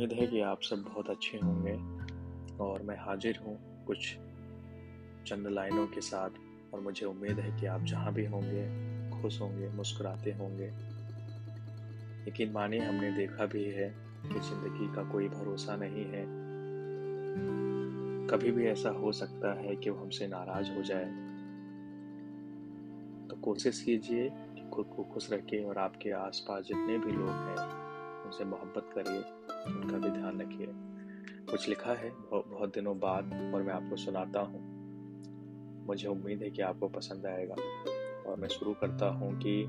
उम्मीद है कि आप सब बहुत अच्छे होंगे और मैं हाजिर हूँ कुछ चंद लाइनों के साथ और मुझे उम्मीद है कि आप जहाँ भी होंगे, खुश होंगे, मुस्कुराते होंगे। यकीन मानिए, हमने देखा भी है कि ज़िंदगी का कोई भरोसा नहीं है। कभी भी ऐसा हो सकता है कि वो हमसे नाराज़ हो जाए। तो कोशिश कीजिए कि खुद को खुश रखें और आपके आसपास जितने भी लोग हैं उनसे मोहब्बत करिए, उनका भी ध्यान रखिए। कुछ लिखा है, बहुत दिनों बाद, और मैं आपको सुनाता हूँ। मुझे उम्मीद है कि आपको पसंद आएगा। और मैं शुरू करता हूँ कि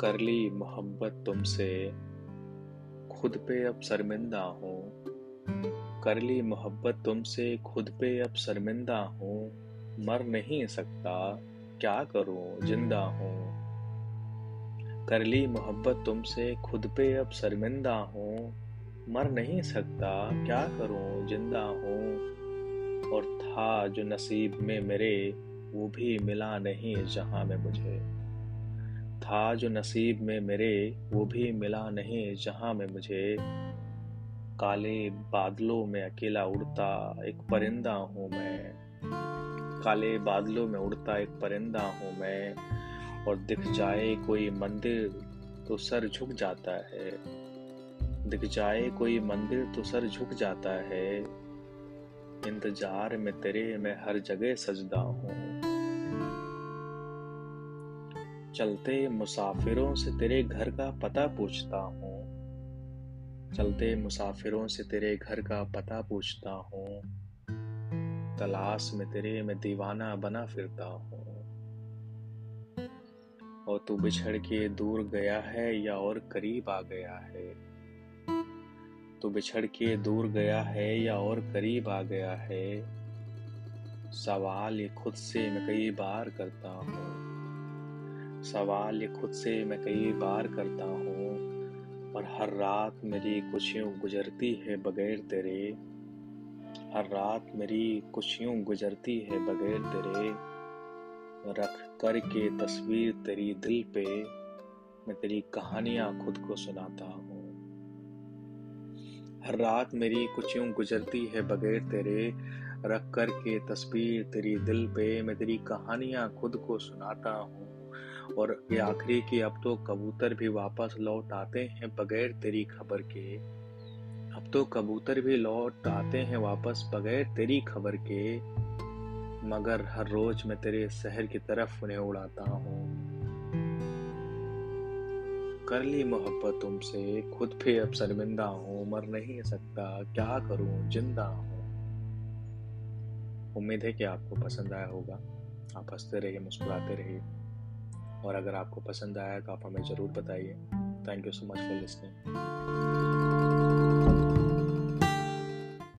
कर ली मोहब्बत तुमसे, खुद पे अब शर्मिंदा हूँ। कर ली मोहब्बत तुमसे, खुद पे अब शर्मिंदा हूँ। मर नहीं सकता, क्या करूँ, ज़िंदा हूँ। कर ली मोहब्बत तुमसे, खुद पे अब शर्मिंदा हूँ। मर नहीं सकता, क्या करूँ, ज़िंदा हूँ। और था जो नसीब में मेरे, वो भी मिला नहीं जहाँ में मुझे। था जो नसीब में मेरे, वो भी मिला नहीं जहाँ में मुझे। काले बादलों में अकेला उड़ता एक परिंदा हूँ मैं। काले बादलों में उड़ता एक परिंदा हूँ मैं। और दिख जाए कोई मंदिर तो सर झुक जाता है। दिख जाए कोई मंदिर तो सर झुक जाता है। इंतज़ार में तेरे मैं हर जगह सजदा हूँ। चलते मुसाफिरों से तेरे घर का पता पूछता हूँ। चलते मुसाफिरों से तेरे घर का पता पूछता हूँ। तलाश में तेरे मैं दीवाना बना फिरता हूँ। और तू बिछड़ के दूर गया है या और करीब आ गया है? तू बिछड़ के दूर गया है या और करीब आ गया है? सवाल ये खुद से मैं कई बार करता हूँ। सवाल ये खुद से मैं कई बार करता हूँ, और हर रात मेरी खुशियों गुजरती है बगैर तेरे। हर रात मेरी खुशियों गुजरती है बगैर तेरे। रख कर के तस्वीर तेरी दिल पे, मैं तेरी कहानियाँ खुद को सुनाता हूँ। हर रात मेरी कुछ यूँ गुजरती है बगैर तेरे, रख कर के तस्वीर तेरी दिल पे, मैं तेरी कहानियाँ खुद को सुनाता हूँ। और ये आखिरी की अब तो कबूतर भी वापस लौट आते हैं बगैर तेरी खबर के। अब तो कबूतर भी लौट आते हैं वापस बगैर तेरी खबर के। मगर हर रोज मैं तेरे शहर की तरफ़ उन्हें उड़ाता हूँ। कर ली मोहब्बत तुमसे, खुद पे अब शर्मिंदा हूँ, मर नहीं सकता, क्या करूँ, ज़िंदा हूँ। उम्मीद है कि आपको पसंद आया होगा। आप हँसते रहिए, मुस्कुराते रहिए। और अगर आपको पसंद आया तो आप हमें ज़रूर बताइए। Thank you so much for listening